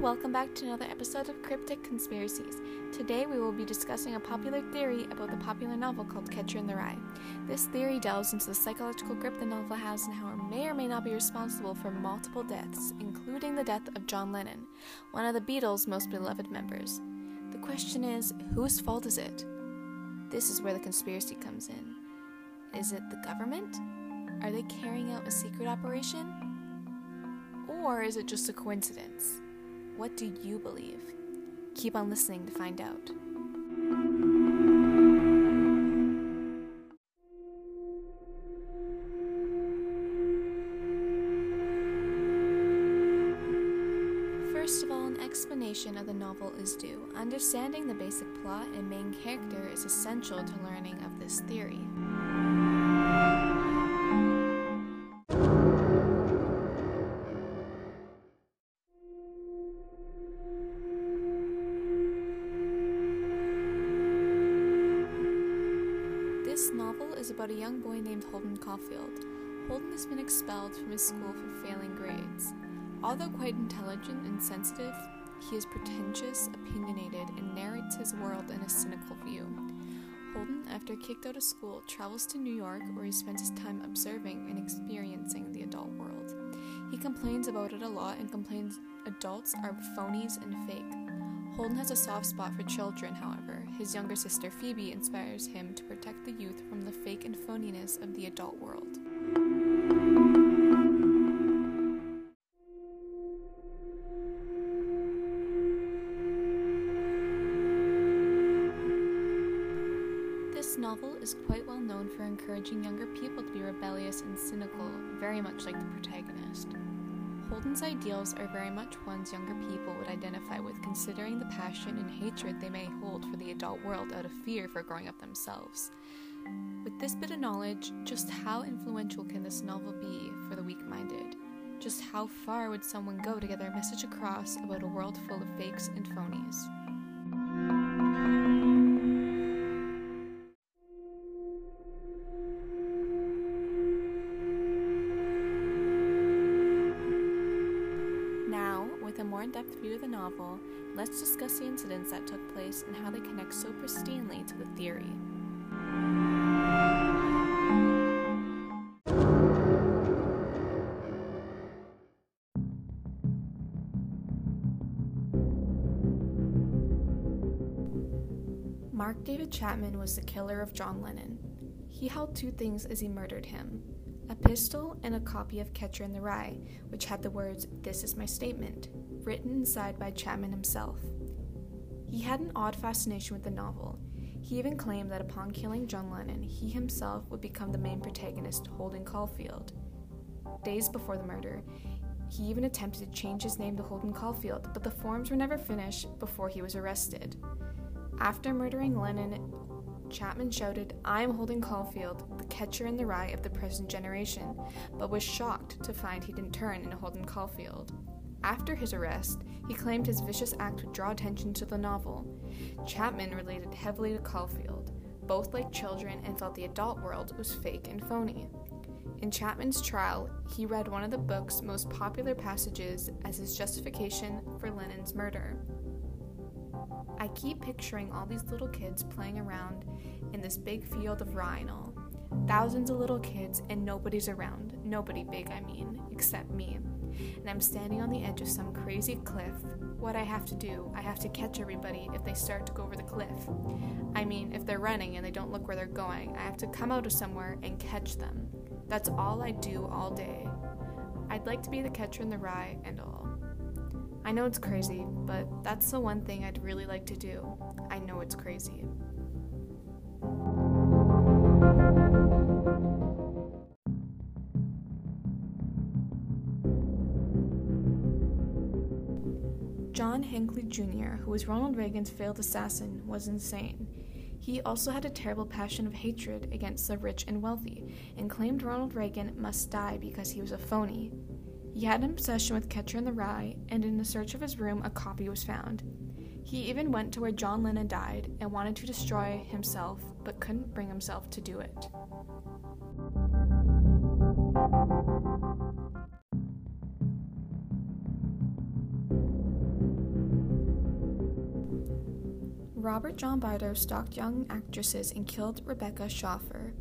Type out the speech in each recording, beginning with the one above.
Welcome back to another episode of Cryptic Conspiracies. Today we will be discussing a popular theory about the popular novel called Catcher in the Rye. This theory delves into the psychological grip the novel has and how it may or may not be responsible for multiple deaths, including the death of John Lennon, one of the Beatles' most beloved members. The question is whose fault is it? This is where the conspiracy comes in. Is it the government? Are they carrying out a secret operation? Or is it just a coincidence? What do you believe? Keep on listening to find out. First of all, an explanation of the novel is due. Understanding the basic plot and main character is essential to learning of this theory. This novel is about a young boy named Holden Caulfield. Holden has been expelled from his school for failing grades. Although quite intelligent and sensitive, he is pretentious, opinionated, and narrates his world in a cynical view. Holden, after kicked out of school, travels to New York where he spends his time observing and experiencing the adult world. He complains about it a lot and complains adults are phonies and fake. Holden has a soft spot for children, however. His younger sister Phoebe inspires him to protect the youth from the fake and phoniness of the adult world. This novel is quite well known for encouraging younger people to be rebellious and cynical, very much like the protagonist. Holden's ideals are very much ones younger people would identify with, considering the passion and hatred they may hold for the adult world out of fear for growing up themselves. With this bit of knowledge, just how influential can this novel be for the weak minded? Just how far would someone go to get their message across about a world full of fakes and phonies? More in depth view of the novel, let's discuss the incidents that took place and how they connect so pristinely to the theory. Mark David Chapman was the killer of John Lennon. He held two things as he murdered him a pistol and a copy of Catcher in the Rye, which had the words, This is my statement, written inside by Chapman himself. He had an odd fascination with the novel. He even claimed that upon killing John Lennon, he himself would become the main protagonist, Holden Caulfield. Days before the murder, he even attempted to change his name to Holden Caulfield, but the forms were never finished before he was arrested. After murdering Lennon, Chapman shouted, I am Holden Caulfield, the catcher in the rye of the present generation, but was shocked to find he didn't turn into Holden Caulfield. After his arrest, he claimed his vicious act would draw attention to the novel. Chapman related heavily to Caulfield. Both liked children and felt the adult world was fake and phony. In Chapman's trial, he read one of the book's most popular passages as his justification for Lennon's murder. I keep picturing all these little kids playing around in this big field of all. Thousands of little kids, and nobody's around. Nobody big, I mean, except me. And I'm standing on the edge of some crazy cliff. What I have to do, I have to catch everybody if they start to go over the cliff. I mean, if they're running and they don't look where they're going, I have to come out of somewhere and catch them. That's all I do all day. I'd like to be the catcher in the rye and all. I know it's crazy, but that's the one thing I'd really like to do. I know it's crazy. Hinckley Jr., who was Ronald Reagan's failed assassin, was insane. He also had a terrible passion of hatred against the rich and wealthy, and claimed Ronald Reagan must die because he was a phony. He had an obsession with Catcher in the Rye, and in the search of his room, a copy was found. He even went to where John Lennon died and wanted to destroy himself, but couldn't bring himself to do it. Robert John Bardo stalked young actresses and killed Rebecca Schaeffer.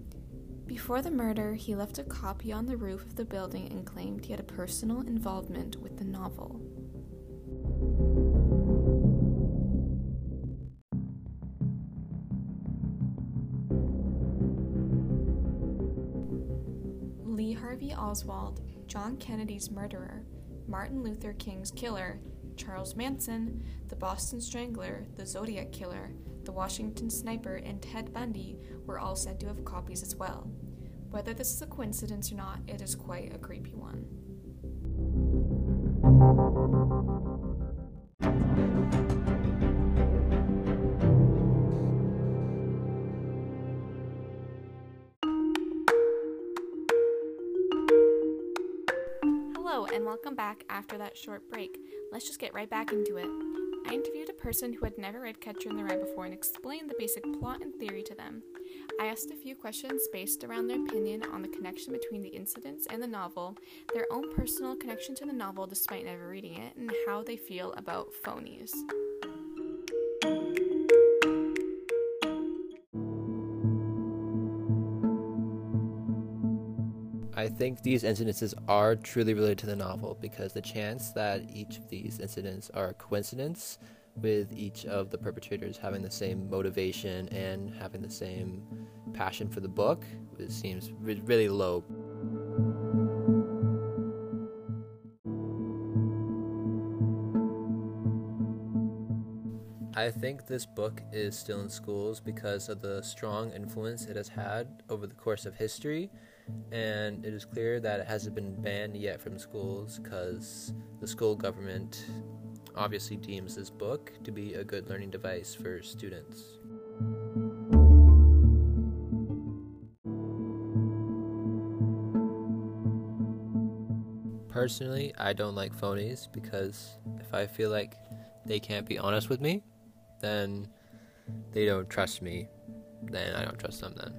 Before the murder, he left a copy on the roof of the building and claimed he had a personal involvement with the novel. Lee Harvey Oswald, John Kennedy's murderer, Martin Luther King's killer, Charles Manson, the Boston Strangler, the Zodiac Killer, the Washington Sniper, and Ted Bundy were all said to have copies as well. Whether this is a coincidence or not, it is quite a creepy one. Hello, and welcome back after that short break. Let's just get right back into it. I interviewed a person who had never read Catcher in the Rye before and explained the basic plot and theory to them. I asked a few questions based around their opinion on the connection between the incidents and the novel, their own personal connection to the novel despite never reading it, and how they feel about phonies. Think these incidences are truly related to the novel because the chance that each of these incidents are a coincidence with each of the perpetrators having the same motivation and having the same passion for the book it seems really low. I think this book is still in schools because of the strong influence it has had over the course of history, and it is clear that it hasn't been banned yet from schools because the school government obviously deems this book to be a good learning device for students. Personally, I don't like phonies because if I feel like they can't be honest with me, then they don't trust me, then I don't trust them then.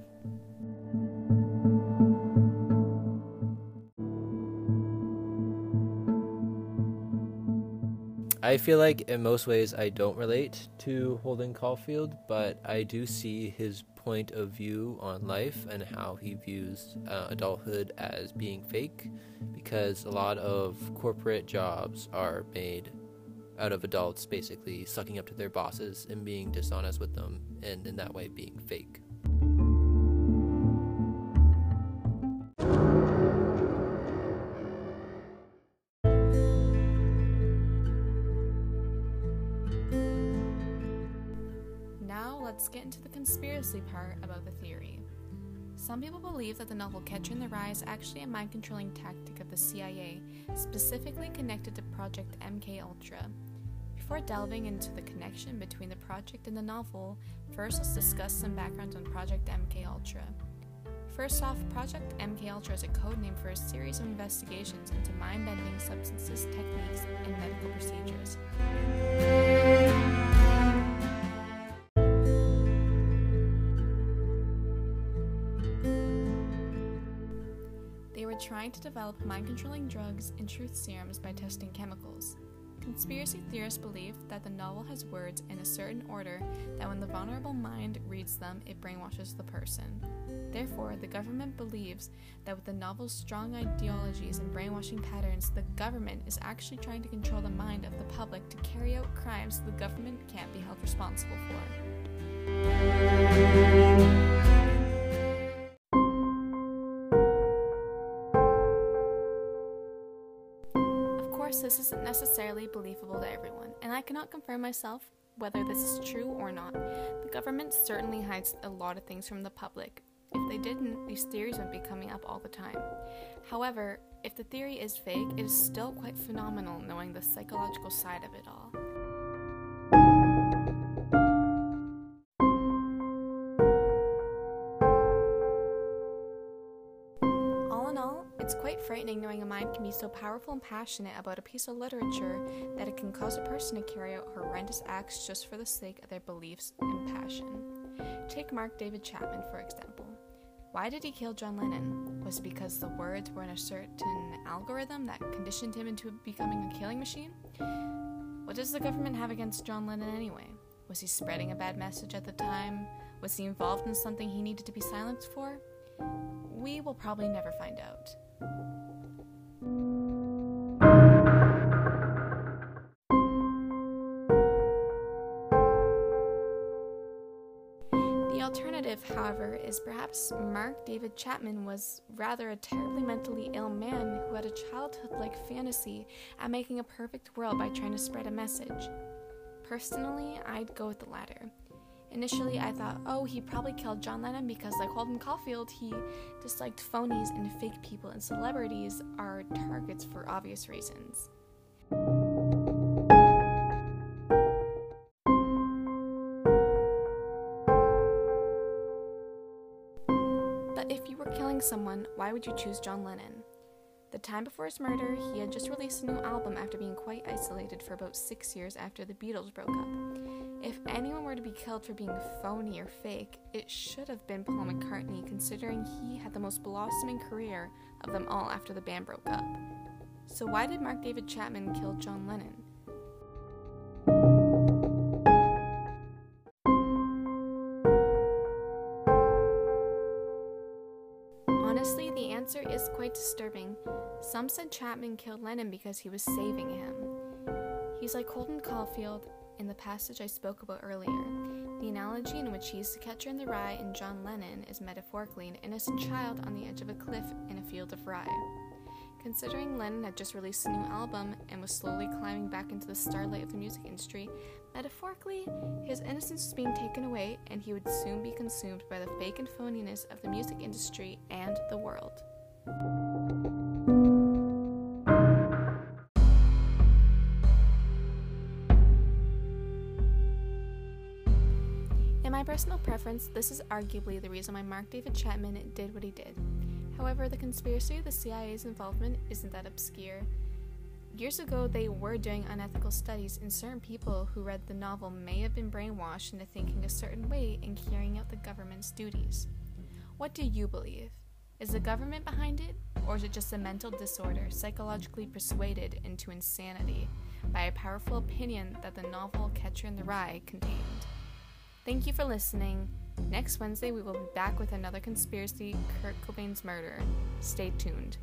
I feel like in most ways I don't relate to Holden Caulfield, but I do see his point of view on life and how he views uh, adulthood as being fake because a lot of corporate jobs are made out of adults basically sucking up to their bosses and being dishonest with them and in that way being fake. Let's get into the conspiracy part about the theory. Some people believe that the novel Catcher in the Rye is actually a mind controlling tactic of the CIA, specifically connected to Project MK Ultra. Before delving into the connection between the project and the novel, first let's discuss some background on Project MK Ultra. First off, Project MK Ultra is a code name for a series of investigations into mind-bending substances, techniques, and medical procedures. Trying to develop mind controlling drugs and truth serums by testing chemicals. Conspiracy theorists believe that the novel has words in a certain order that when the vulnerable mind reads them, it brainwashes the person. Therefore, the government believes that with the novel's strong ideologies and brainwashing patterns, the government is actually trying to control the mind of the public to carry out crimes the government can't be held responsible for. Course, this isn't necessarily believable to everyone, and I cannot confirm myself whether this is true or not. The government certainly hides a lot of things from the public. If they didn't, these theories would be coming up all the time. However, if the theory is fake, it is still quite phenomenal knowing the psychological side of it all. All it's quite frightening knowing a mind can be so powerful and passionate about a piece of literature that it can cause a person to carry out horrendous acts just for the sake of their beliefs and passion. Take Mark David Chapman, for example. Why did he kill John Lennon? Was it because the words were in a certain algorithm that conditioned him into becoming a killing machine? What does the government have against John Lennon anyway? Was he spreading a bad message at the time? Was he involved in something he needed to be silenced for? We will probably never find out. The alternative, however, is perhaps Mark David Chapman was rather a terribly mentally ill man who had a childhood like fantasy at making a perfect world by trying to spread a message. Personally, I'd go with the latter. Initially, I thought, oh, he probably killed John Lennon because, like Holden Caulfield, he disliked phonies and fake people, and celebrities are targets for obvious reasons. But if you were killing someone, why would you choose John Lennon? The time before his murder, he had just released a new album after being quite isolated for about six years after the Beatles broke up. If anyone were to be killed for being phony or fake, it should have been Paul McCartney, considering he had the most blossoming career of them all after the band broke up. So, why did Mark David Chapman kill John Lennon? Honestly, the answer is quite disturbing. Some said Chapman killed Lennon because he was saving him. He's like Holden Caulfield in the passage I spoke about earlier. The analogy in which he is the catcher in the rye in John Lennon is metaphorically an innocent child on the edge of a cliff in a field of rye. Considering Lennon had just released a new album and was slowly climbing back into the starlight of the music industry, metaphorically, his innocence was being taken away and he would soon be consumed by the fake and phoniness of the music industry and the world. In my personal preference, this is arguably the reason why Mark David Chapman did what he did. However, the conspiracy of the CIA's involvement isn't that obscure. Years ago, they were doing unethical studies, and certain people who read the novel may have been brainwashed into thinking a certain way and carrying out the government's duties. What do you believe? Is the government behind it, or is it just a mental disorder psychologically persuaded into insanity by a powerful opinion that the novel Catcher in the Rye contained? Thank you for listening. Next Wednesday, we will be back with another conspiracy Kurt Cobain's murder. Stay tuned.